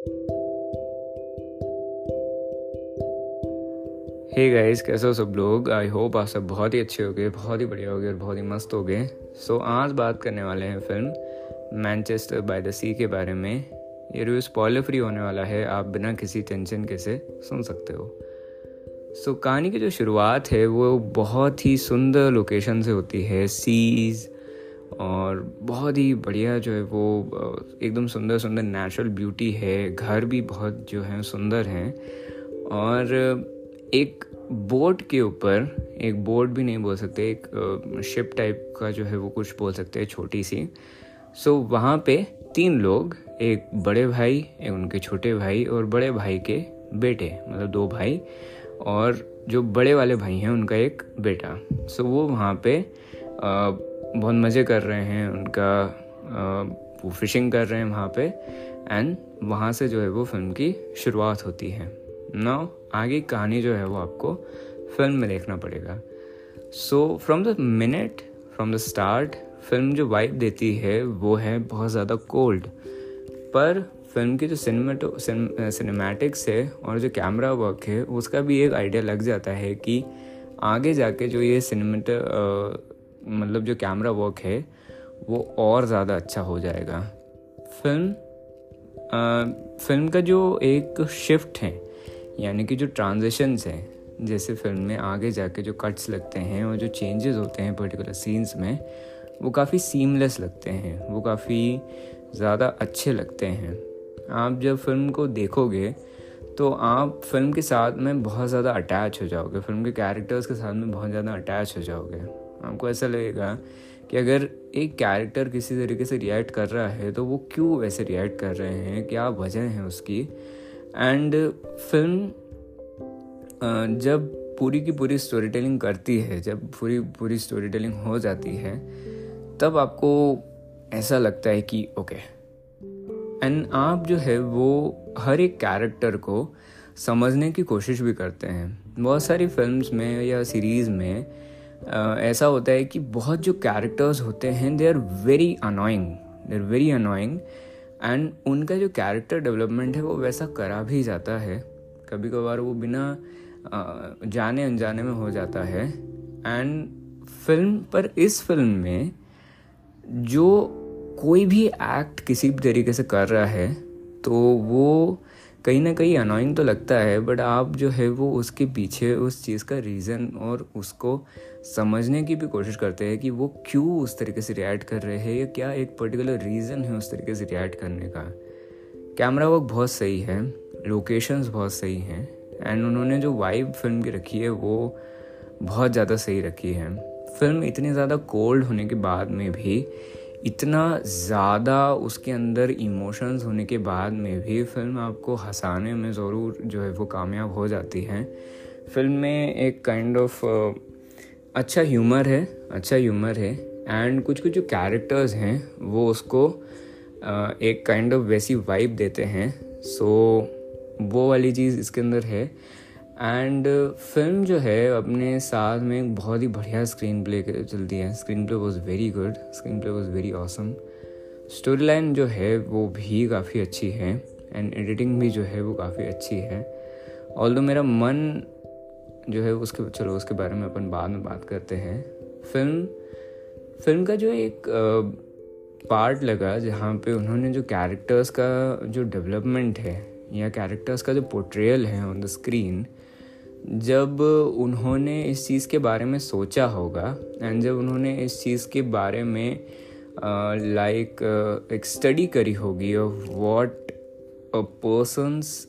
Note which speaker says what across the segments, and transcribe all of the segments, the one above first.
Speaker 1: हे hey guys कैसे हो सब लोग? आई होप आप सब बहुत ही अच्छे हो गए बहुत ही बढ़िया हो गए और बहुत ही मस्त हो गए सो so, आज बात करने वाले हैं फ़िल्म मैनचेस्टर बाय द सी के बारे में। ये रिव्यू स्पॉइलर फ्री होने वाला है आप बिना किसी टेंशन के से सुन सकते हो। सो so, कहानी की जो शुरुआत है वो बहुत ही सुंदर लोकेशन से होती है। सीज़ और बहुत ही बढ़िया जो है वो एकदम सुंदर सुंदर नेचुरल ब्यूटी है। घर भी बहुत जो है सुंदर हैं। और एक बोट के ऊपर एक बोट भी नहीं बोल सकते एक शिप टाइप का जो है वो कुछ बोल सकते हैं छोटी सी। सो वहाँ पे तीन लोग एक बड़े भाई एक उनके छोटे भाई और बड़े भाई के बेटे मतलब दो भाई और जो बड़े वाले भाई हैं उनका एक बेटा। सो वो वहाँ पे आ, बहुत मज़े कर रहे हैं, उनका वो फिशिंग कर रहे हैं वहाँ पे एंड वहाँ से जो है वो फ़िल्म की शुरुआत होती है। नाउ आगे कहानी जो है वो आपको फ़िल्म में देखना पड़ेगा। So from the minute from the start film जो वाइब देती है, वो है बहुत ज़्यादा कोल्ड पर फ़िल्म की जो सिनेमाटो सिनेमैटिक्स है और जो कैमरा वर्क है, उसका भी एक आइडिया लग जाता है कि आगे जाके जो ये सिनेमेट मतलब जो कैमरा वर्क है वो और ज़्यादा अच्छा हो जाएगा। फ़िल्म आ, फ़िल्म का जो एक शिफ्ट है यानी कि जो ट्रांजिशंस हैं जैसे फ़िल्म में आगे जाके जो कट्स लगते हैं और जो चेंजेस होते हैं पर्टिकुलर सीन्स में वो काफ़ी सीमलेस लगते हैं वो काफ़ी ज़्यादा अच्छे लगते हैं। आप जब फ़िल्म को देखोगे तो आप फ़िल्म के साथ में बहुत ज़्यादा अटैच हो जाओगे फ़िल्म के कैरेक्टर्स के साथ में बहुत ज़्यादा अटैच हो जाओगे। आपको ऐसा लगेगा कि अगर एक कैरेक्टर किसी तरीके से रिएक्ट कर रहा है तो वो क्यों वैसे रिएक्ट कर रहे हैं? क्या वजह है उसकी? एंड फ़िल्म जब पूरी की पूरी स्टोरी टेलिंग करती है, जब पूरी पूरी स्टोरी टेलिंग हो जाती है, तब आपको ऐसा लगता है कि ओके एंड आप जो है, वो हर एक कैरेक्टर को समझने की कोशिश भी करते हैं। बहुत सारी फिल्म्स में या सीरीज़ में ऐसा होता है कि बहुत जो कैरेक्टर्स होते हैं they are very annoying they are very annoying and उनका जो कैरेक्टर डेवलपमेंट है, वो वैसा करा भी जाता है. कभी कभार वो बिना जाने अनजाने में हो जाता है. एंड फ़िल्म पर इस फ़िल्म में जो कोई भी एक्ट किसी भी तरीके से कर रहा है तो वो कहीं ना कहीं अनोइंग तो लगता है बट आप जो है वो उसके पीछे उस चीज़ का रीज़न और उसको समझने की भी कोशिश करते हैं कि वो क्यों उस तरीके से रिएक्ट कर रहे हैं या क्या एक पर्टिकुलर रीज़न है उस तरीके से रिएक्ट करने का। कैमरा वर्क बहुत सही है लोकेशंस बहुत सही हैं एंड उन्होंने जो वाइब फ़िल्म की रखी है वो बहुत ज़्यादा सही रखी है। फ़िल्म इतनी ज़्यादा कोल्ड होने के बाद में भी इतना ज़्यादा उसके अंदर इमोशंस होने के बाद में भी फ़िल्म आपको हंसाने में ज़रूर जो है वो कामयाब हो जाती है। फ़िल्म में एक काइंड kind ऑफ़ uh, अच्छा ह्यूमर है अच्छा ह्यूमर है एंड कुछ कुछ जो कैरेक्टर्स हैं वो उसको एक काइंड kind ऑफ़ of वैसी वाइब देते हैं। सो so, वो वाली चीज़ इसके अंदर है। एंड फ़िल्म जो है, अपने साथ में एक बहुत ही बढ़िया स्क्रीन प्ले चलती है। Screenplay was very good screenplay was very awesome storyline जो है, वो भी काफ़ी अच्छी है। एंड एडिटिंग भी जो है, वो काफ़ी अच्छी है। ऑल मेरा मन जो है उसके, चलो उसके बारे में अपन बाद में बात करते हैं। फ़िल्म फ़िल्म का जो एक पार्ट लगा, जहाँ पे उन्होंने जो कैरेक्टर्स का जो डेवलपमेंट है, या कैरेक्टर्स का जो पोर्ट्रेयल है ऑन द स्क्रीन जब उन्होंने इस चीज़ के बारे में सोचा होगा एंड जब उन्होंने इस चीज़ के बारे में लाइक एक स्टडी करी होगी ऑफ़ वॉट पर्सनस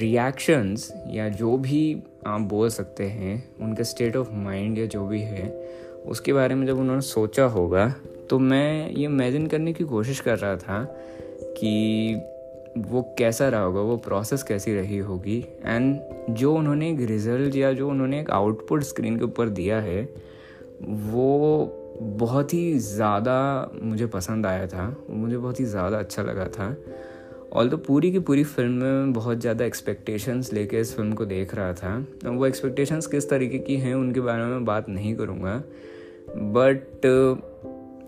Speaker 1: रिएक्शंस या जो भी आप बोल सकते हैं, उनका स्टेट ऑफ़ माइंड या जो भी है, उसके बारे में जब उन्होंने सोचा होगा तो मैं ये इमेजिन करने की कोशिश कर रहा था कि वो कैसा रहा होगा वो प्रोसेस कैसी रही होगी? एंड जो उन्होंने एक रिज़ल्ट या जो उन्होंने एक आउटपुट स्क्रीन के ऊपर दिया है वो बहुत ही ज़्यादा मुझे पसंद आया था मुझे बहुत ही ज़्यादा अच्छा लगा था। ऑल तो पूरी की पूरी फ़िल्म में बहुत ज़्यादा एक्सपेक्टेशंस लेके इस फ़िल्म को देख रहा था वो एक्सपेक्टेशंस किस तरीके की हैं उनके बारे में बात नहीं करूँगा बट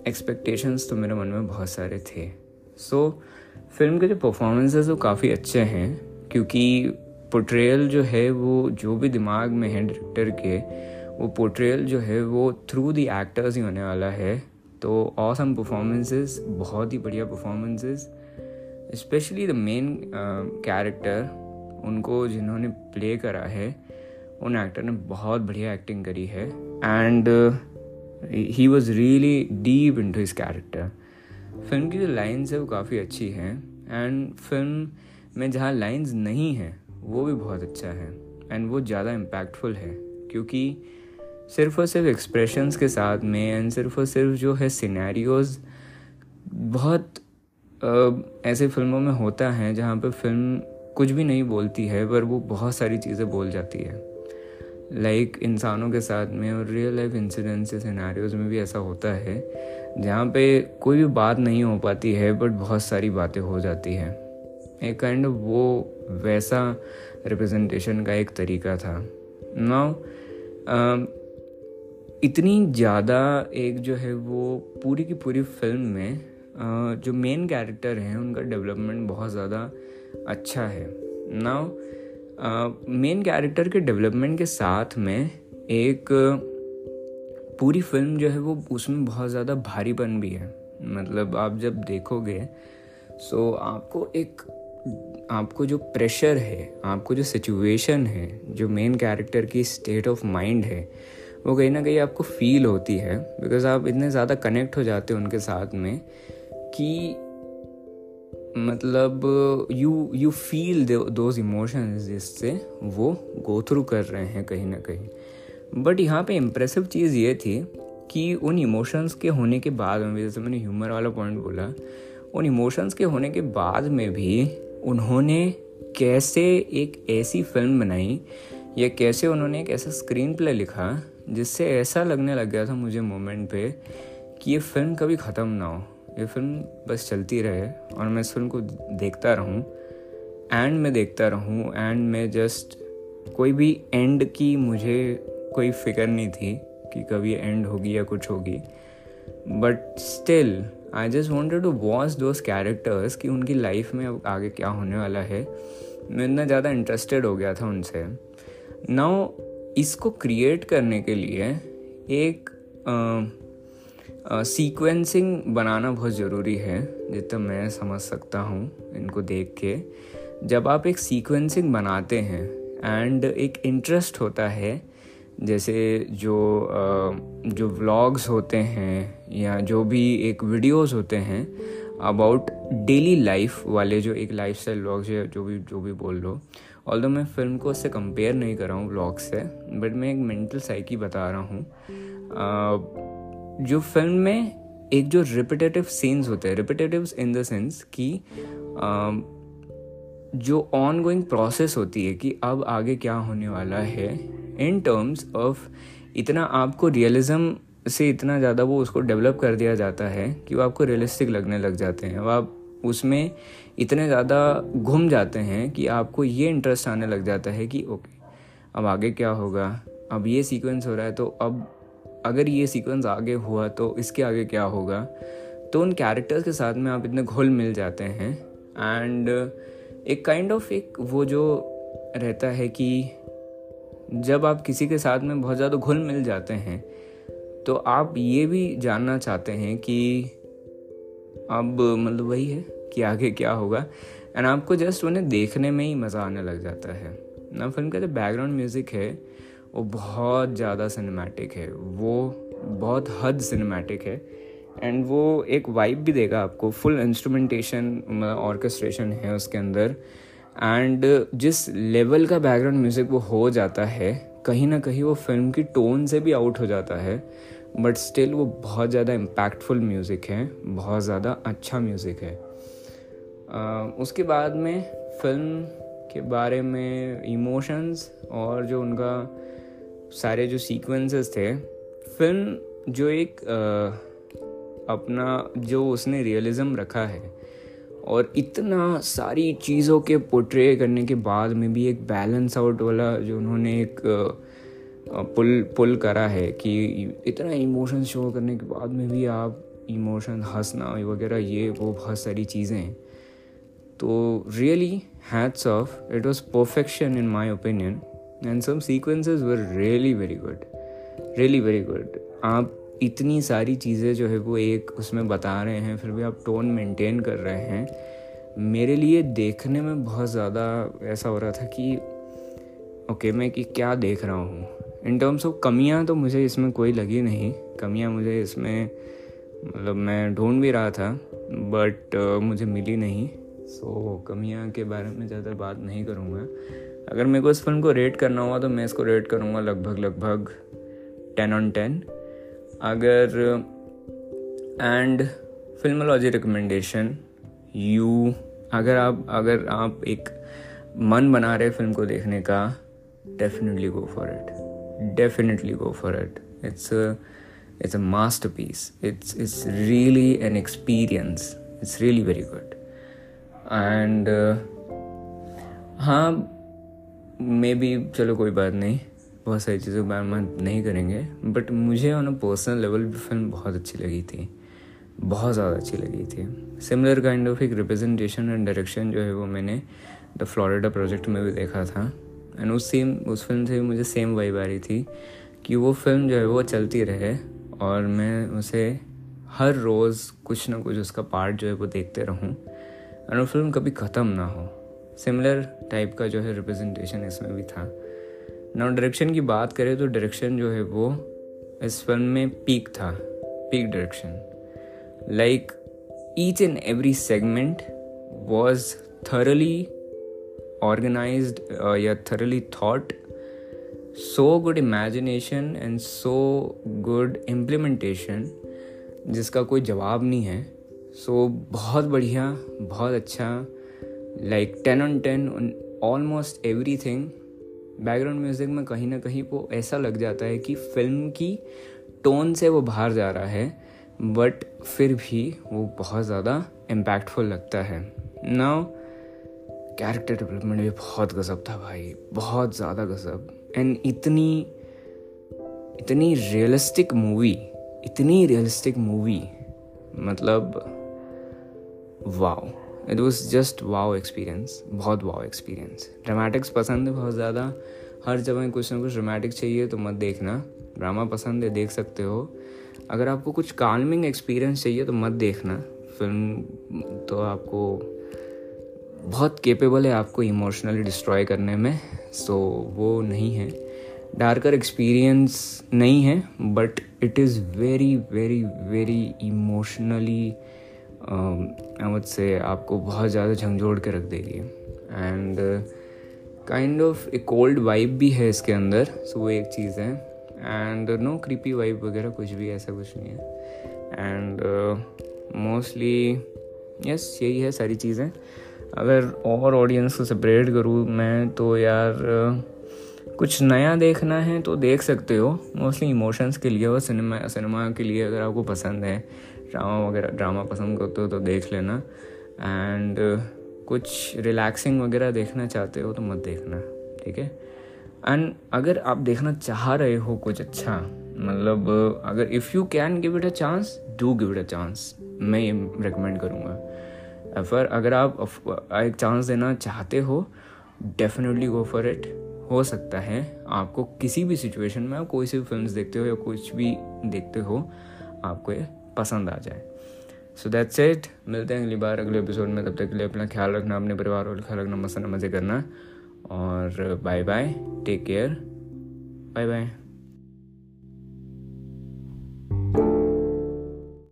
Speaker 1: एक्सपेक्टेशंस तो मेरे मन में बहुत सारे थे। सो so, फ़िल्म के जो परफॉर्मेंसेस वो काफ़ी अच्छे हैं, क्योंकि पोट्रेयल जो है वो, जो भी दिमाग में है डायरेक्टर के, वो पोट्रेयल जो है वो थ्रू दी एक्टर्स ही होने वाला है। तो ऑसम परफॉर्मेंसेस बहुत ही बढ़िया performances specially the main character उनको जिन्होंने प्ले करा है, उन एक्टर ने बहुत बढ़िया एक्टिंग करी है। And he was really deep into his character film की जो लाइन्स है वो काफ़ी अच्छी हैं एंड फ़िल्म में जहाँ लाइन्स नहीं हैं वो भी बहुत अच्छा है एंड वो ज़्यादा इम्पैक्टफुल है क्योंकि सिर्फ़ और सिर्फ़ एक्सप्रेशंस के साथ में एंड सिर्फ़ और सिर्फ़ जो है सिनेरियोज बहुत ऐसे फ़िल्मों में होता है जहाँ पर फ़िल्म कुछ भी नहीं बोलती है पर वो बहुत सारी चीज़ें बोल जाती है। लाइक like, इंसानों के साथ में और रियल लाइफ इंसिडेंट्स सिनेरियोज में भी ऐसा होता है जहाँ पे कोई भी बात नहीं हो पाती है बट बहुत सारी बातें हो जाती है। एक काइंड वो वैसा रिप्रेजेंटेशन का एक तरीका था। नाउ इतनी ज़्यादा एक जो है वो पूरी की पूरी फ़िल्म में uh, जो मेन कैरेक्टर हैं उनका डेवलपमेंट बहुत ज़्यादा अच्छा है। नाउ मेन कैरेक्टर के डेवलपमेंट के साथ में एक पूरी फ़िल्म जो है वो उसमें बहुत ज़्यादा भारीपन भी है। मतलब आप जब देखोगे सो आपको एक, आपको जो प्रेशर है, आपको जो सिचुएशन है, जो मेन कैरेक्टर की स्टेट ऑफ़ माइंड है, वो कहीं ना कहीं आपको फील होती है। बिकॉज़ आप इतने ज़्यादा कनेक्ट हो जाते हो उनके साथ में कि मतलब you you feel those emotions जिससे वो गो थ्रू कर रहे हैं कहीं ना कहीं। बट यहाँ पे इम्प्रेसिव चीज़ ये थी कि उन इमोशंस के होने के बाद में, जैसे मैंने ह्यूमर वाला पॉइंट बोला, उन इमोशंस के होने के बाद में भी उन्होंने कैसे एक ऐसी फ़िल्म बनाई या कैसे उन्होंने एक ऐसा स्क्रीन प्ले लिखा जिससे ऐसा लगने लग गया था मुझे मोमेंट पे कि ये फ़िल्म कभी ख़त्म ना हो। ये फ़िल्म बस चलती रहे और मैं इस फ़िल्म को देखता रहूँ एंड में देखता रहूँ एंड में जस्ट कोई भी एंड की मुझे कोई फ़िक्र नहीं थी कि कभी एंड होगी या कुछ होगी। But still I just wanted to watch those characters कि उनकी लाइफ में अब आगे क्या होने वाला है। मैं इतना ज़्यादा इंटरेस्टेड हो गया था उनसे। नाउ इसको क्रिएट करने के लिए एक सीक्वेंसिंग uh, सीक्वेंसिंग बनाना बहुत ज़रूरी है जितना मैं समझ सकता हूँ इनको देख के। जब आप एक सीक्वेंसिंग बनाते हैं एंड एक इंटरेस्ट होता है जैसे जो जो व्लॉग्स होते हैं या जो भी एक वीडियोस होते हैं अबाउट डेली लाइफ वाले जो एक लाइफ स्टाइल व्लॉग्स या जो भी जो भी बोल लो। ऑल दो मैं फ़िल्म को उससे कंपेयर नहीं कर रहा हूँ व्लॉग से बट मैं एक मेंटल साइकी बता रहा हूँ। जो फ़िल्म में एक जो रिपीटेटिव सीन्स होते हैं रिपीटेटिव इन द सेंस कि जो ऑन गोइंग प्रोसेस होती है कि अब आगे क्या होने वाला है इन टर्म्स ऑफ़ इतना आपको रियलिज्म से इतना ज़्यादा वो उसको डेवलप कर दिया जाता है कि वो आपको रियलिस्टिक लगने लग जाते हैं। आप उसमें इतने ज़्यादा घूम जाते हैं कि आपको ये इंटरेस्ट आने लग जाता है कि, ओके, अब आगे क्या होगा? अब ये सीक्वेंस हो रहा है तो अब अगर ये सीक्वेंस आगे हुआ तो इसके आगे क्या होगा? तो उन कैरेक्टर्स के साथ में आप इतने घुल मिल जाते हैं। एंड एक काइंड kind ऑफ़ of एक वो जो रहता है कि जब आप किसी के साथ में बहुत ज़्यादा घुल मिल जाते हैं तो आप ये भी जानना चाहते हैं कि अब मतलब वही है कि आगे क्या होगा। एंड आपको जस्ट उन्हें देखने में ही मज़ा आने लग जाता है। ना, फ़िल्म का जो बैकग्राउंड म्यूज़िक है, वो बहुत ज़्यादा सिनेमैटिक है। वो बहुत हद सिनेमैटिक है। एंड वो एक वाइब भी देगा आपको। फुल इंस्ट्रूमेंटेशन ऑर्केस्ट्रेशन है उसके अंदर। एंड जिस लेवल का बैकग्राउंड म्यूज़िक वो हो जाता है कहीं ना कहीं वो फ़िल्म की टोन से भी आउट हो जाता है बट स्टिल वो बहुत ज़्यादा इम्पैक्टफुल म्यूज़िक है बहुत ज़्यादा अच्छा म्यूज़िक है। Uh, उसके बाद में फ़िल्म के बारे में इमोशंस और जो उनका सारे जो सीक्वेंसेस थे फ़िल्म जो एक आ, अपना जो उसने रियलिज़म रखा है और इतना सारी चीज़ों के पोट्रे करने के बाद में भी एक बैलेंस आउट वाला जो उन्होंने एक पुल पुल करा है कि इतना इमोशन शो करने के बाद में भी आप इमोशन हंसना वगैरह, ये, वो बहुत सारी चीज़ें हैं। तो really hats off it was perfection in my opinion and some sequences were really very good really very good आप इतनी सारी चीज़ें जो है वो एक उसमें बता रहे हैं फिर भी आप टोन मेंटेन कर रहे हैं। मेरे लिए देखने में बहुत ज़्यादा ऐसा हो रहा था कि ओके मैं कि क्या देख रहा हूँ। इन टर्म्स ऑफ़ कमियाँ तो मुझे इसमें कोई लगी नहीं। कमियाँ मुझे इसमें मतलब मैं ढूंढ भी रहा था बट uh, मुझे मिली नहीं। सो so, कमियाँ के बारे में ज़्यादा बात नहीं करूँगा। अगर मेरे को इस फ़िल्म को रेट करना हुआ तो मैं इसको रेट करूँगा लगभग लगभग टेन ऑन टेन अगर एंड फिल्मोलॉजी रिकमेंडेशन यू अगर आप अगर आप एक मन बना रहे फ़िल्म को देखने का definitely go for it definitely go for it it's it's a masterpiece. It's it's really an experience. It's really very good. And uh, हाँ मे बी चलो कोई बात नहीं. बहुत सारी चीज़ों के बारे में नहीं करेंगे बट मुझे ऑन अ पर्सनल लेवल फ़िल्म बहुत अच्छी लगी थी। बहुत ज़्यादा अच्छी लगी थी। सिमिलर काइंड ऑफ़ एक रिप्रेजेंटेशन एंड डायरेक्शन जो है वो मैंने द फ्लोरिडा प्रोजेक्ट में भी देखा था। एंड उस सेम उस फ़िल्म से भी मुझे सेम वाइब आ रही थी कि वो फ़िल्म जो है वो चलती रहे और मैं उसे हर रोज़ कुछ ना कुछ उसका पार्ट जो है वो देखते रहूँ। और वो फ़िल्म कभी ख़त्म ना हो। सिमिलर टाइप का जो है रिप्रेजेंटेशन इसमें भी था। ना डायरेक्शन की बात करें तो डायरेक्शन जो है वो इस फ़िल्म में पीक था peak direction like each and every segment was thoroughly organize या thoroughly thought so good imagination and so good implementation जिसका कोई जवाब नहीं है. सो so, बहुत बढ़िया बहुत अच्छा. Like ten on ten almost everything background music में कहीं ना कहीं वो ऐसा लग जाता है कि फ़िल्म की टोन से वो बाहर जा रहा है बट फिर भी वो बहुत ज़्यादा इम्पैक्टफुल लगता है। नाउ कैरेक्टर डेवलपमेंट भी बहुत गजब था भाई, बहुत ज़्यादा गजब। एंड इतनी इतनी रियलिस्टिक मूवी इतनी रियलिस्टिक मूवी मतलब wow it was just wow experience बहुत वाओ एक्सपीरियंस ड्रामेटिक्स पसंद है बहुत ज़्यादा। हर जगह कुछ ना कुछ ड्रामेटिक चाहिए तो मत देखना। ड्रामा पसंद है देख सकते हो। अगर आपको कुछ कालमिंग एक्सपीरियंस चाहिए तो मत देखना। फ़िल्म तो आपको बहुत केपेबल है आपको इमोशनली डिस्ट्रॉय करने में। सो so, वो नहीं है। डार्कर एक्सपीरियंस नहीं है but it is very very very emotionally would से आपको बहुत ज़्यादा झंझोड़ के रख देगी। एंड काइंड ऑफ़ एक कोल्ड वाइब भी है इसके अंदर सो so वो एक चीज़ है। एंड नो क्रीपी वाइब वगैरह कुछ भी, ऐसा कुछ नहीं है। एंड मोस्टली यस यही है, सारी चीज़ें। अगर और ऑडियंस को सेपरेट करूँ मैं तो यार कुछ नया देखना है तो देख सकते हो। मोस्टली इमोशंस के लिए और सिनेमा सिनेमा के लिए अगर आपको पसंद है। ड्रामा वगैरह, ड्रामा पसंद करते हो तो देख लेना। एंड कुछ रिलैक्सिंग वगैरह देखना चाहते हो तो मत देखना, ठीक है? एंड अगर आप देखना चाह रहे हो कुछ अच्छा मतलब अगर if you can give it a chance do give it a chance मैं ये रिकमेंड करूँगा। एफर अगर आप एक चांस देना चाहते हो डेफिनेटली गो फॉर इट हो सकता है आपको किसी भी सिचुएशन में कोई सी फ़िल्म देखते हो या कुछ भी देखते हो, आपको ये पसंद आ जाए। सो दैट्स इट मिलते हैं अगली बार, अगले एपिसोड में। तब तक के लिए अपना ख्याल रखना, अपने परिवार और ख्याल रखना मस्त मज़े करना। और bye bye take care bye bye